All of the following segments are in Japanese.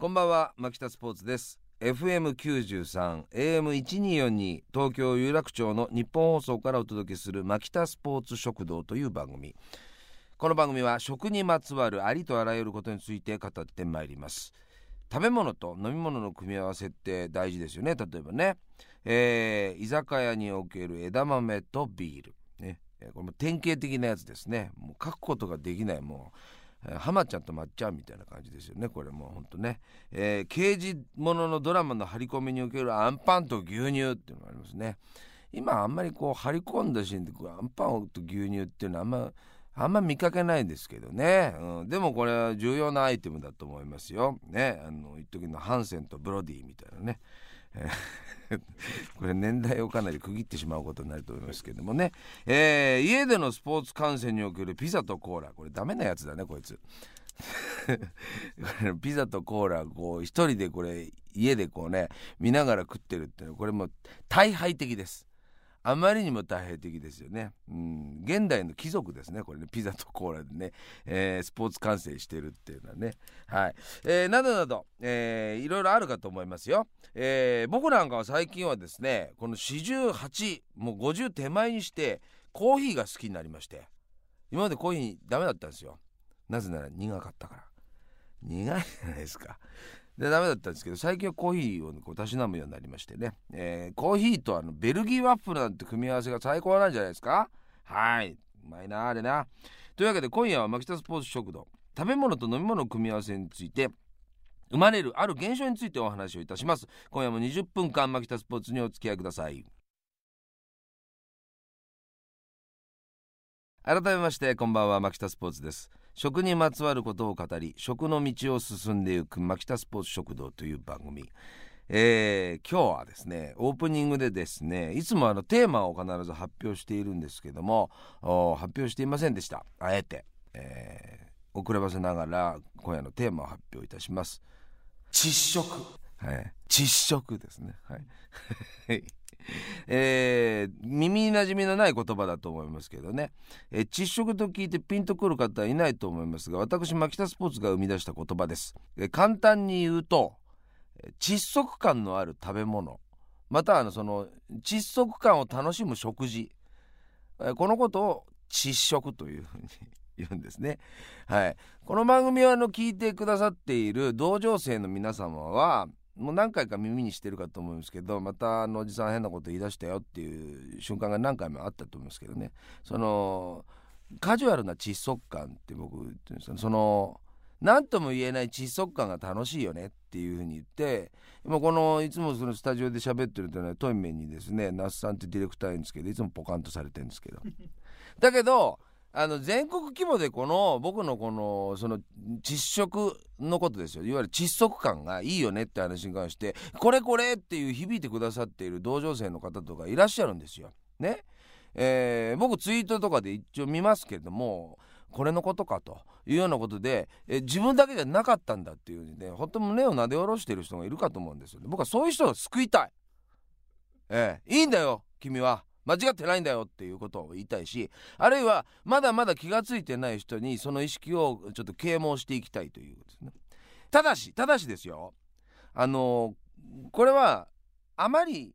こんばんは牧田スポーツです。FM93 AM1242 東京有楽町の日本放送からお届けする牧田スポーツ食堂という番組。この番組は食にまつわるありとあらゆることについて語ってまいります。食べ物と飲み物の組み合わせって大事ですよね例えばね、えー、居酒屋における枝豆とビール。ね。これも典型的なやつですね。もう書くことができないもう。浜ちゃんとまっちゃんみたいな感じですよねこれもうほんとね、えー、刑事もののドラマの張り込みにおけるアンパンと牛乳っていうのがありますね。今あんまりこう張り込んだシーンでアンパンと牛乳っていうのはあんまあんま見かけないですけどね、うん、でもこれは重要なアイテムだと思いますよ。ねあの一時のハンセンとブロディみたいなね。これ年代をかなり区切ってしまうことになると思いますけどもね、えー、家でのスポーツ観戦におけるピザとコーラ。これダメなやつだねこいつ。ピザとコーラこう一人でこれ家でこうね見ながら食ってるっていうのはこれも大敗的です。あまりにも大変的ですよね、うん、現代の貴族ですねこれね。ピザとコーラでね、えー、スポーツ観戦してるっていうのはね。はい、えー、などなど、えー、いろいろあるかと思いますよ、えー、僕なんかは最近はですねこの48もう50手前にしてコーヒーが好きになりまして。今までコーヒーダメだったんですよ。なぜなら苦かったから。苦いじゃないですか。でダメだったんですけど最近はコーヒーをこうたしなむようになりましてね、えー、コーヒーとあのベルギーワッフルなんて組み合わせが最高なんじゃないですか？はい。うまいなあれな。というわけで今夜は牧田スポーツ食堂食べ物と飲み物の組み合わせについて生まれるある現象についてお話をいたします。今夜も20分間牧田スポーツにお付き合いください。改めましてこんばんは牧田スポーツです。食にまつわることを語り食の道を進んでいく牧田スポーツ食堂という番組。えー、今日はですねオープニングでですねいつもあのテーマを必ず発表しているんですけども発表していませんでした。あえて、えー、遅ればせながら今夜のテーマを発表いたします。窒息。はい。窒息ですね。はい。えー、耳なじみのない言葉だと思いますけどね、えー、窒息と聞いてピンとくる方はいないと思いますが私牧田スポーツが生み出した言葉です、えー、簡単に言うと窒息感のある食べ物。またはその窒息感を楽しむ食事、えー、このことを窒息というふうに言うんですね。はい、この番組を聞いてくださっている同情生の皆様はもう何回か耳にしてるかと思うんですけどまたあのおじさん変なこと言い出したよっていう瞬間が何回もあったと思うんですけどね。そのカジュアルな窒息感って僕言ってるんですよその何とも言えない窒息感が楽しいよねっていうふうに言って今このいつもそのスタジオで喋ってるというのはトイメンにですね那須さんってディレクターいるんですけどいつもポカンとされてるんですけど。だけどあの全国規模でこの僕のこのその窒息のことですよいわゆる窒息感がいいよねって話に関してこれこれっていう響いてくださっている同情生の方とかいらっしゃるんですよ。ね。えー、僕ツイートとかで一応見ますけれどもこれのことかというようなことで、え自分だけじゃなかったんだっていうふうにね本当胸をなで下ろしている人がいるかと思うんですよ、ね、僕はそういう人を救いたい。えー、いいんだよ君は。間違ってないんだよっていうことを言いたいしあるいはまだまだ気が付いてない人にその意識をちょっと啓蒙していきたいということですね。ただしただしですよ。あのこれはあまり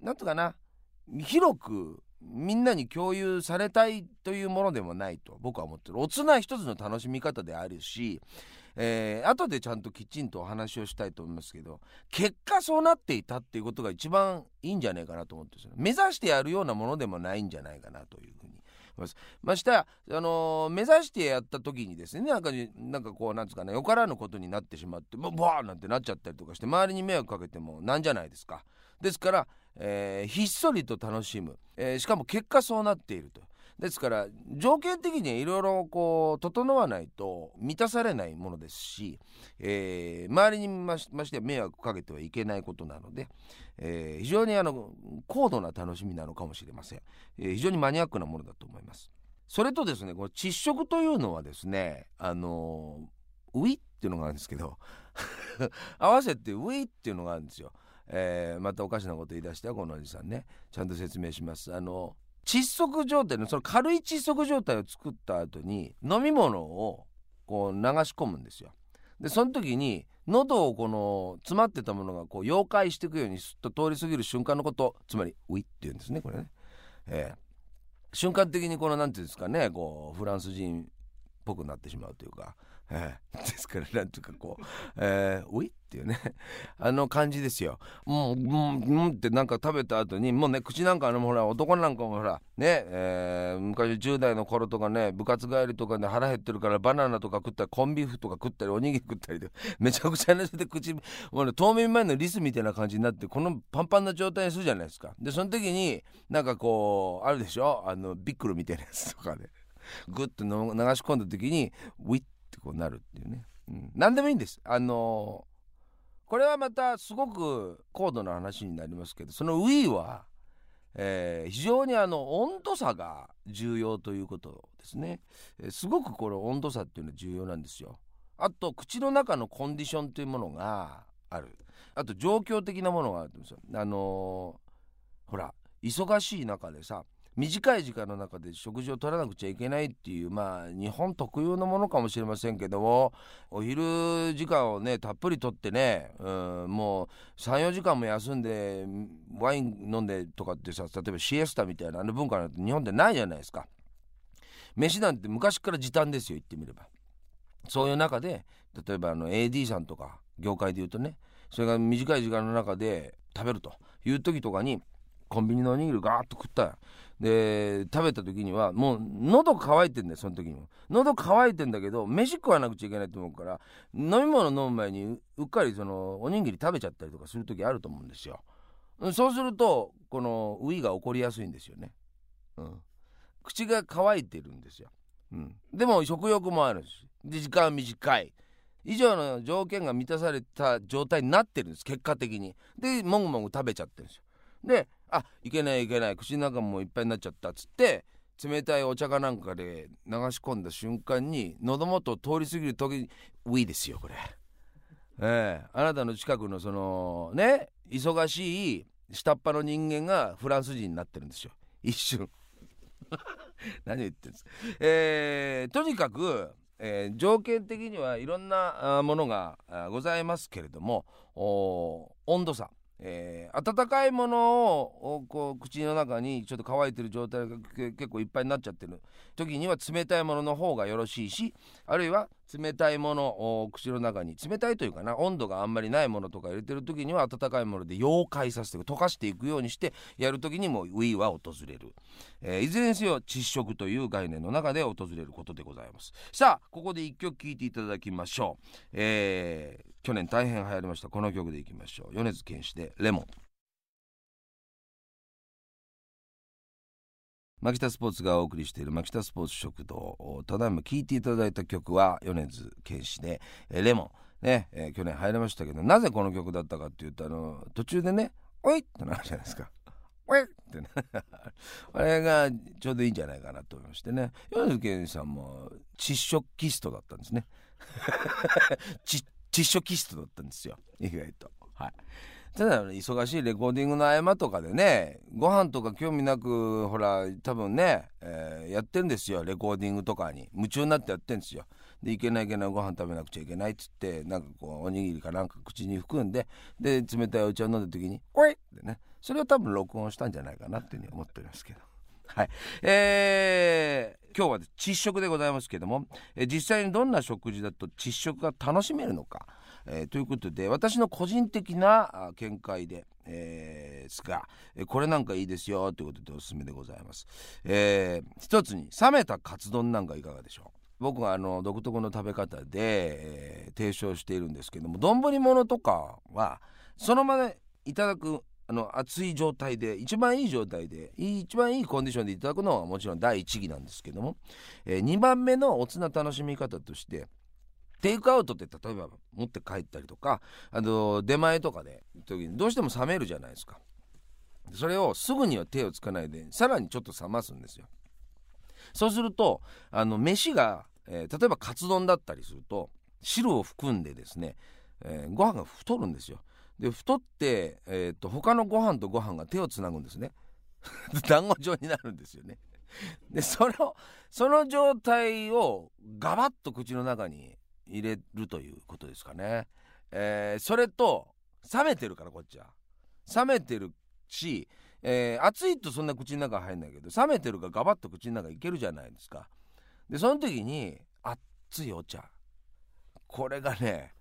なんとかな広くみんなに共有されたいというものでもないと僕は思ってる。おつな一つの楽しみ方であるしえー、後でちゃんときちんとお話をしたいと思いますけど結果そうなっていたっていうことが一番いいんじゃないかなと思ってる目指してやるようなものでもないんじゃないかなというふうにます。ましてあのー、目指してやった時にですねなんかなんかこうなんつうかねよからぬことになってしまってバーなんてなっちゃったりとかして周りに迷惑かけてもなんじゃないですか。ですから、えー、ひっそりと楽しむ、えー、しかも結果そうなっていると。ですから条件的にいろいろこう整わないと満たされないものですし、えー、周りにまして迷惑かけてはいけないことなので、えー、非常にあの高度な楽しみなのかもしれません、えー、非常にマニアックなものだと思います。それとですねこの窒息というのはですねあのウィっていうのがあるんですけど 合わせてウィっていうのがあるんですよ。えー、またおかしなこと言い出してはこのおじさんね。ちゃんと説明します。あの窒息状態のその軽い窒息状態を作った後に飲み物をこう流し込むんですよ。でその時に喉をこの詰まってたものがこう溶解していくようにすっと通り過ぎる瞬間のことつまりウィっていうんですねこれね、えー、瞬間的にこの何て言うんですかねこうフランス人っぽくなってしまうというかえー、ですからなんていうかこう「えー、ウィ?」っていうね あの感じですよ。もう「うんうん」ってなんか食べた後にもうね口なんかあのほら男なんかもほらね、えー、昔10代の頃とかね部活帰りとかで腹減ってるからバナナとか食ったりコンビーフとか食ったりおにぎり食ったりで めちゃくちゃなして口もう、ね、冬眠前のリスみたいな感じになってこのパンパンな状態にするじゃないですか。でその時になんかこうあるでしょ？あのビックルみたいなやつとかで、グッと流し込んだ時にウィッってこうなるっていうね、うん、何でもいいんです。あのー、これはまたすごく高度な話になりますけどその Wii は、えー、非常にあの温度差が重要ということですね、えー、すごくこの温度差っていうのは重要なんですよ。あと口の中のコンディションというものがある。あと状況的なものがあるんですよ。あのー、ほら忙しい中でさ短い時間の中で食事を取らなくちゃいけないっていうまあ日本特有のものかもしれませんけどもお昼時間をねたっぷりとってね、うん、もう34時間も休んでワイン飲んでとかってさ例えばシエスタみたいなあの文化なんて日本でないじゃないですか。飯なんて昔から時短ですよ言ってみれば。そういう中で例えばあの AD さんとか業界で言うとねそれが短い時間の中で食べるという時とかにコンビニのおにぎりガーッと食ったで食べた時にはもう喉乾いてんだよその時にも。喉乾いてんだけど飯食わなくちゃいけないと思うから飲み物飲む前にうっかりそのおにぎり食べちゃったりとかする時あると思うんですよ。そうするとこのウィが起こりやすいんですよね、うん、口が乾いてるんですよ、うん、でも食欲もあるしで時間短い。以上の条件が満たされた状態になってるんです結果的に。でもぐもぐ食べちゃってるんですよ。であいけないいけない。口の中もいっぱいになっちゃったっつって冷たいお茶かなんかで流し込んだ瞬間に喉元を通り過ぎる時にウィですよこれ。ええ。ー、あなたの近くのそのね忙しい下っ端の人間がフランス人になってるんですよ。一瞬。何言ってるんです。えー、とにかく、えー、条件的にはいろんなものがございますけれども温度差。えー、温かいものをこう口の中にちょっと乾いてる状態が結構いっぱいになっちゃってる。時には冷たいものの方がよろしいしあるいは冷たいものを口の中に冷たいというかな温度があんまりないものとか入れてる時には温かいもので溶解させて溶かしていくようにしてやる時にもウィーは訪れる、えー、いずれにせよ窒息という概念の中で訪れることでございます。さあここで一曲聴いていただきましょう、えー去年大変流行りましたこの曲でいきましょう米津玄師で「レモン」牧田スポーツがお送りしている牧田スポーツ食堂ただいま聴いていただいた曲は米津玄師で「レモン」ね、えー、去年入りましたけどなぜこの曲だったかっていうとあの途中でね「おい!」ってなるじゃないですか。おいってね あれがちょうどいいんじゃないかなと思いましてね米津玄師さんも窒息キストだったんですね。窒息室だったんですよ。意外と。はい。ただ忙しいレコーディングの合間とかでねご飯とか興味なくほら多分ね、えー、やってんですよ。レコーディングとかに。夢中になってやってんですよ。でいけないいけないご飯食べなくちゃいけないっつってなんかこうおにぎりかなんか口に含んでで冷たいお茶を飲んだ時に「おい!」ってね。それを多分録音したんじゃないかなっていうふうに思っておりますけど。はい。えー今日は窒息でございますけども、え実際にどんな食事だと窒息が楽しめるのか、えー、ということで私の個人的な見解で、えー、すが、えこれなんかいいですよということでおすすめでございます、えー、一つに冷めたカツ丼なんかいかがでしょう。僕はあの独特の食べ方で、えー、提唱しているんですけども丼物とかはそのままいただくあの熱い状態で一番いい状態で一番いいコンディションでいただくのはもちろん第一義なんですけども、えー、2番目のおつな楽しみ方としてテイクアウトって例えば持って帰ったりとかあの出前とかで時にどうしても冷めるじゃないですか。それをすぐには手をつかないでさらにちょっと冷ますんですよ。そうするとあの飯が、えー、例えばカツ丼だったりすると汁を含んでですね、えー、ご飯が太るんですよ。で太って、えーと、他のご飯とご飯が手をつなぐんですね。団子状になるんですよね。でそのその状態をガバッと口の中に入れるということですかね、えー、それと冷めてるからこっちは。冷めてるし、えー、熱いとそんな口の中入んないけど冷めてるからガバッと口の中いけるじゃないですか。でその時に熱いお茶。これがね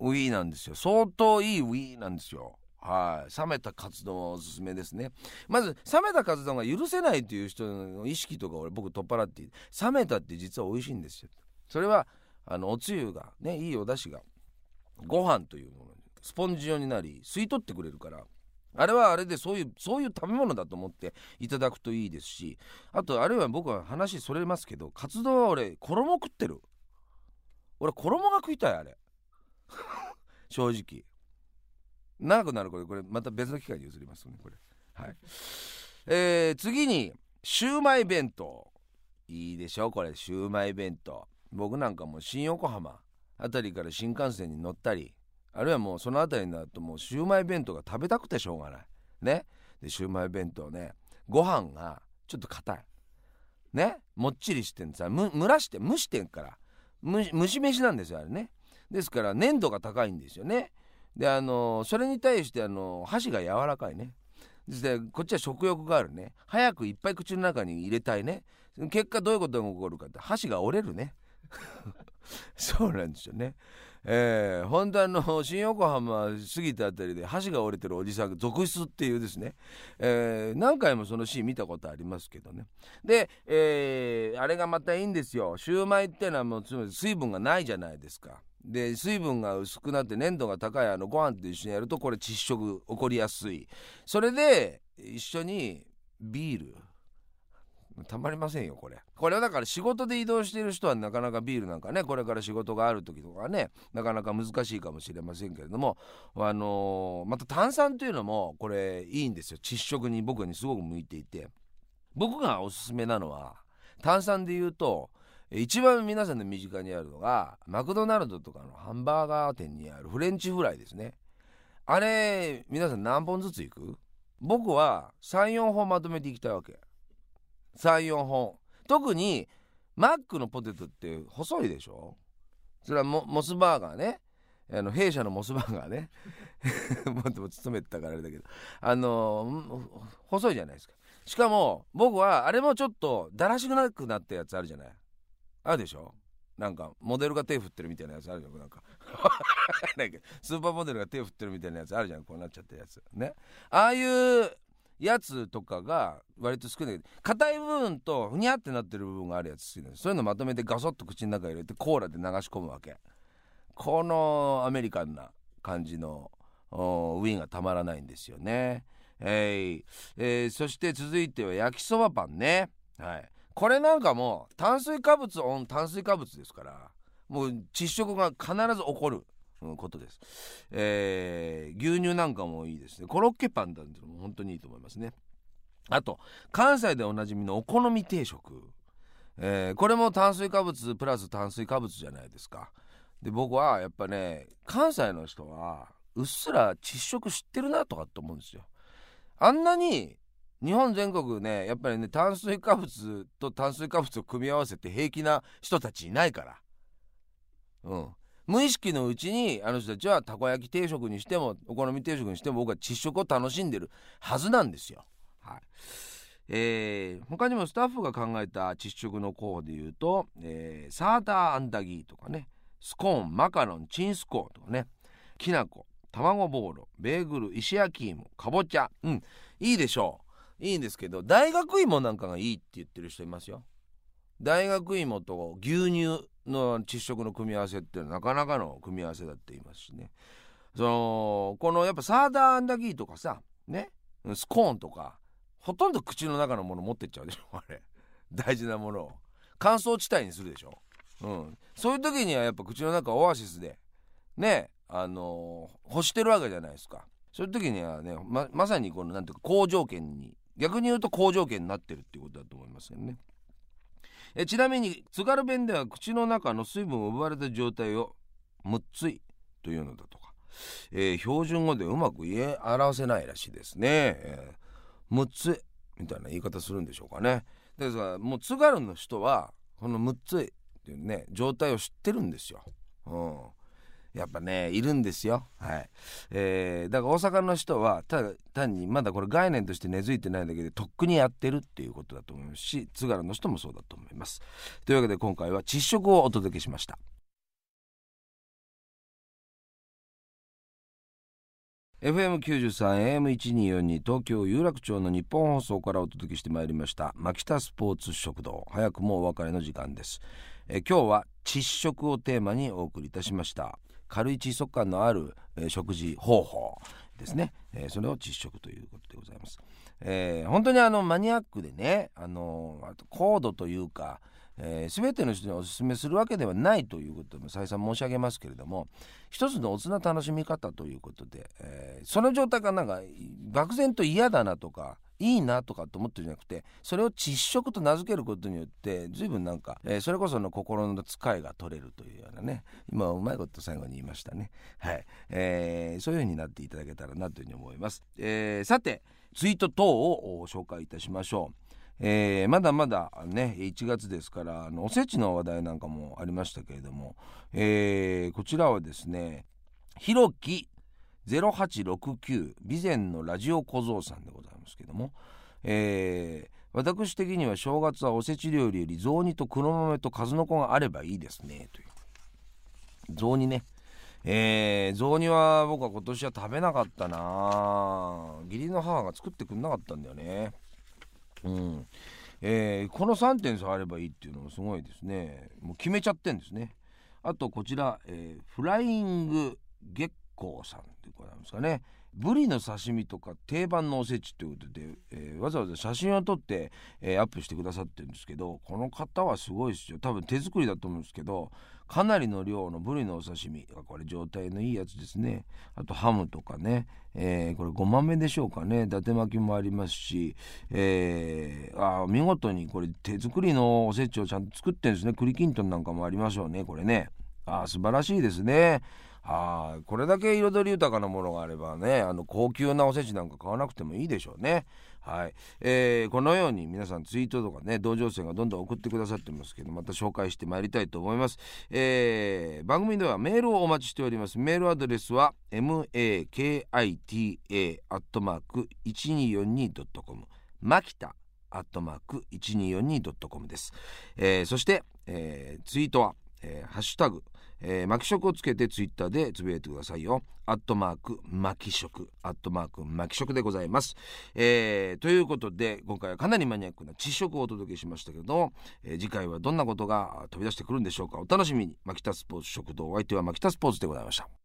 ウィーなんですよ。相当いいウィーなんですよ。はい。冷めたカツ丼おすすめですね。まず冷めたカツ丼が許せないという人の意識とか俺僕取っ払って冷めたって実は美味しいんですよ。それはあのおつゆがねいいお出汁がご飯というものにスポンジ状になり吸い取ってくれるからあれはあれでそういうそういう食べ物だと思っていただくといいですしあとあるいは僕は話それますけどカツ丼は俺衣食ってる。俺衣が食いたいあれ。正直。長くなるこれこれまた別の機会に移りますねこれ。はい。えー、次にシューマイ弁当。いいでしょこれ。シューマイ弁当。僕なんかもう新横浜あたりから新幹線に乗ったりあるいはもうその辺りになるともうシューマイ弁当が食べたくてしょうがない。ね。でシューマイ弁当ねご飯がちょっと硬い。ね。もっちりしてんさ蒸らして蒸してんから。蒸し飯なんですよあれね。ですから粘度が高いんですよね。であのそれに対してあの箸が柔らかいね。でこっちは食欲があるね。早くいっぱい口の中に入れたいね。結果どういうことが起こるかって箸が折れるね。そうなんですよね。えー、本当あの新横浜過ぎたあたりで箸が折れてるおじさんが続出っていうですね、えー、何回もそのシーン見たことありますけどね。で、えー、あれがまたいいんですよ。シューマイってのはもうつまり水分がないじゃないですか。で水分が薄くなって粘度が高いあのご飯と一緒にやるとこれ窒息起こりやすい。それで一緒にビール。たまりませんよこれ。これはだから仕事で移動している人はなかなかビールなんかねこれから仕事がある時とかねなかなか難しいかもしれませんけれどもあのー、また炭酸というのもこれいいんですよ。窒息に僕にすごく向いていて。僕がおすすめなのは炭酸で言うと一番皆さんの身近にあるのがマクドナルドとかのハンバーガー店にあるフレンチフライですね。あれ皆さん何本ずついく？僕は34本まとめていきたいわけ。34本。特にマックのポテトって細いでしょ？それはモスバーガーね。あの弊社のモスバーガーね。もっと勤めてたからあれだけど。あの細いじゃないですか。しかも僕はあれもちょっとだらしくなくなったやつあるじゃない。あるでしょ？なんかモデルが手振ってるみたいなやつあるじゃんなんか スーパーモデルが手振ってるみたいなやつあるじゃんこうなっちゃったやつ。ね？ああいうやつとかが割と少ない。硬い部分とふにゃってなってる部分があるやつ好きなんです。そういうのまとめてガソッと口の中入れてコーラで流し込むわけ。このアメリカンな感じのウィンがたまらないんですよね。えー、えー、そして続いては焼きそばパンね。はい。これなんかも炭水化物オン炭水化物ですからもう窒息が必ず起こることです、えー、牛乳なんかもいいですね。コロッケパンなんてのも本当にいいと思いますね。あと関西でおなじみのお好み定食、えー、これも炭水化物プラス炭水化物じゃないですか。で僕はやっぱね関西の人はうっすら窒息知ってるなとかって思うんですよ。あんなに日本全国ねやっぱりね炭水化物と炭水化物を組み合わせて平気な人たちいないから。うん。無意識のうちにあの人たちはたこ焼き定食にしてもお好み定食にしても僕は窒息を楽しんでるはずなんですよ。はい。えー、他にもスタッフが考えた窒息の候補でいうと、えー、サーターアンダギーとかねスコーンマカロンチンスコーンとかねきな粉卵ボーロベーグル石焼き芋かぼちゃ。うん。いいでしょう。いいんですけど大学芋なんかがいいって言ってる人いますよ。大学芋と牛乳の窒息の組み合わせってなかなかの組み合わせだって言いますしね。そのこのやっぱサーダーアンダギーとかさね？スコーンとかほとんど口の中のもの持ってっちゃうでしょ あれ。大事なものを。乾燥地帯にするでしょ、うん、そういう時にはやっぱ口の中オアシスでねあのー、欲してるわけじゃないですか。そういう時にはねままさにこのなんていうか好条件に逆に言うと好条件になってるっていうことだと思いますよね。えちなみに津軽弁では口の中の水分を奪われた状態をむっついというのだとか、えー、標準語でうまく言え表せないらしいですね、えー、むっついみたいな言い方するんでしょうかね。ですからもう津軽の人はこのむっついっていうね状態を知ってるんですよ。うん。やっぱねいるんですよ。はい、えー、だから大阪の人はただ単にまだこれ概念として根付いてないだけでとっくにやってるっていうことだと思いますし津軽の人もそうだと思います。というわけで今回は窒食をお届けしました。FM93 AM1242 東京有楽町の日本放送からお届けしてまいりました牧田スポーツ食堂。早くもお別れの時間です。え今日は窒食をテーマにお送りいたしました。軽い窒息感のある、え食事方法ですね、えー、それを窒食ということでございます、えー、本当にあのマニアックでねあのあと高度というかえー、全ての人にお勧めするわけではないということも再三申し上げますけれども一つの大人楽しみ方ということで、えー、その状態がなんか漠然と嫌だなとかいいなとかと思ってるんじゃなくてそれを窒息と名付けることによって随分なんか、えー、それこその心の使いが取れるというようなね今うまいこと最後に言いましたね。はい、えー、そういう風になっていただけたらなというふうに思います、えー、さてツイート等を紹介いたしましょう。えー、まだまだね1月ですからあのおせちの話題なんかもありましたけれども、えー、こちらはですねひろき0869備前のラジオ小僧さんでございます。ますけども、えー、私的には正月はおせち料理より雑煮と黒豆と数の子があればいいですね。という。雑煮ね。えー、雑煮は僕は今年は食べなかったな。義理の母が作ってくんなかったんだよね。うん。えー、この3点さあればいいっていうのもすごいですね。もう決めちゃってんですね。あとこちら、えー、フライング月光さんでございますかね。ブリの刺身とか定番のおせちということで、えー、わざわざ写真を撮って、えー、アップしてくださってるんですけどこの方はすごいですよ。多分手作りだと思うんですけどかなりの量のブリのお刺身。これ状態のいいやつですね。あとハムとかね、えー、これごまめでしょうかね。伊達巻きもありますし、えー、あ見事にこれ手作りのおせちをちゃんと作ってるんですね。栗きんとんなんかもありましょうねこれね。あ素晴らしいですね。はあこれだけ彩り豊かなものがあればねあの高級なおせちなんか買わなくてもいいでしょうね。はい、えー、このように皆さんツイートとかね同情生がどんどん送ってくださってますけどまた紹介してまいりたいと思います、えー、番組ではメールをお待ちしております。メールアドレスは makita.1242.com マキタアットマーク 1242.com です、えー、そして、えー、ツイートは、えー、ハッシュタグえー、巻き食をつけてツイッターでつぶやいてくださいよ。アットマーク巻き食。アットマーク巻き食でございます。えー、ということで、今回はかなりマニアックな知食をお届けしましたけども、えー、次回はどんなことが飛び出してくるんでしょうか。お楽しみに。巻田スポーツ食堂。お相手は巻田スポーツでございました。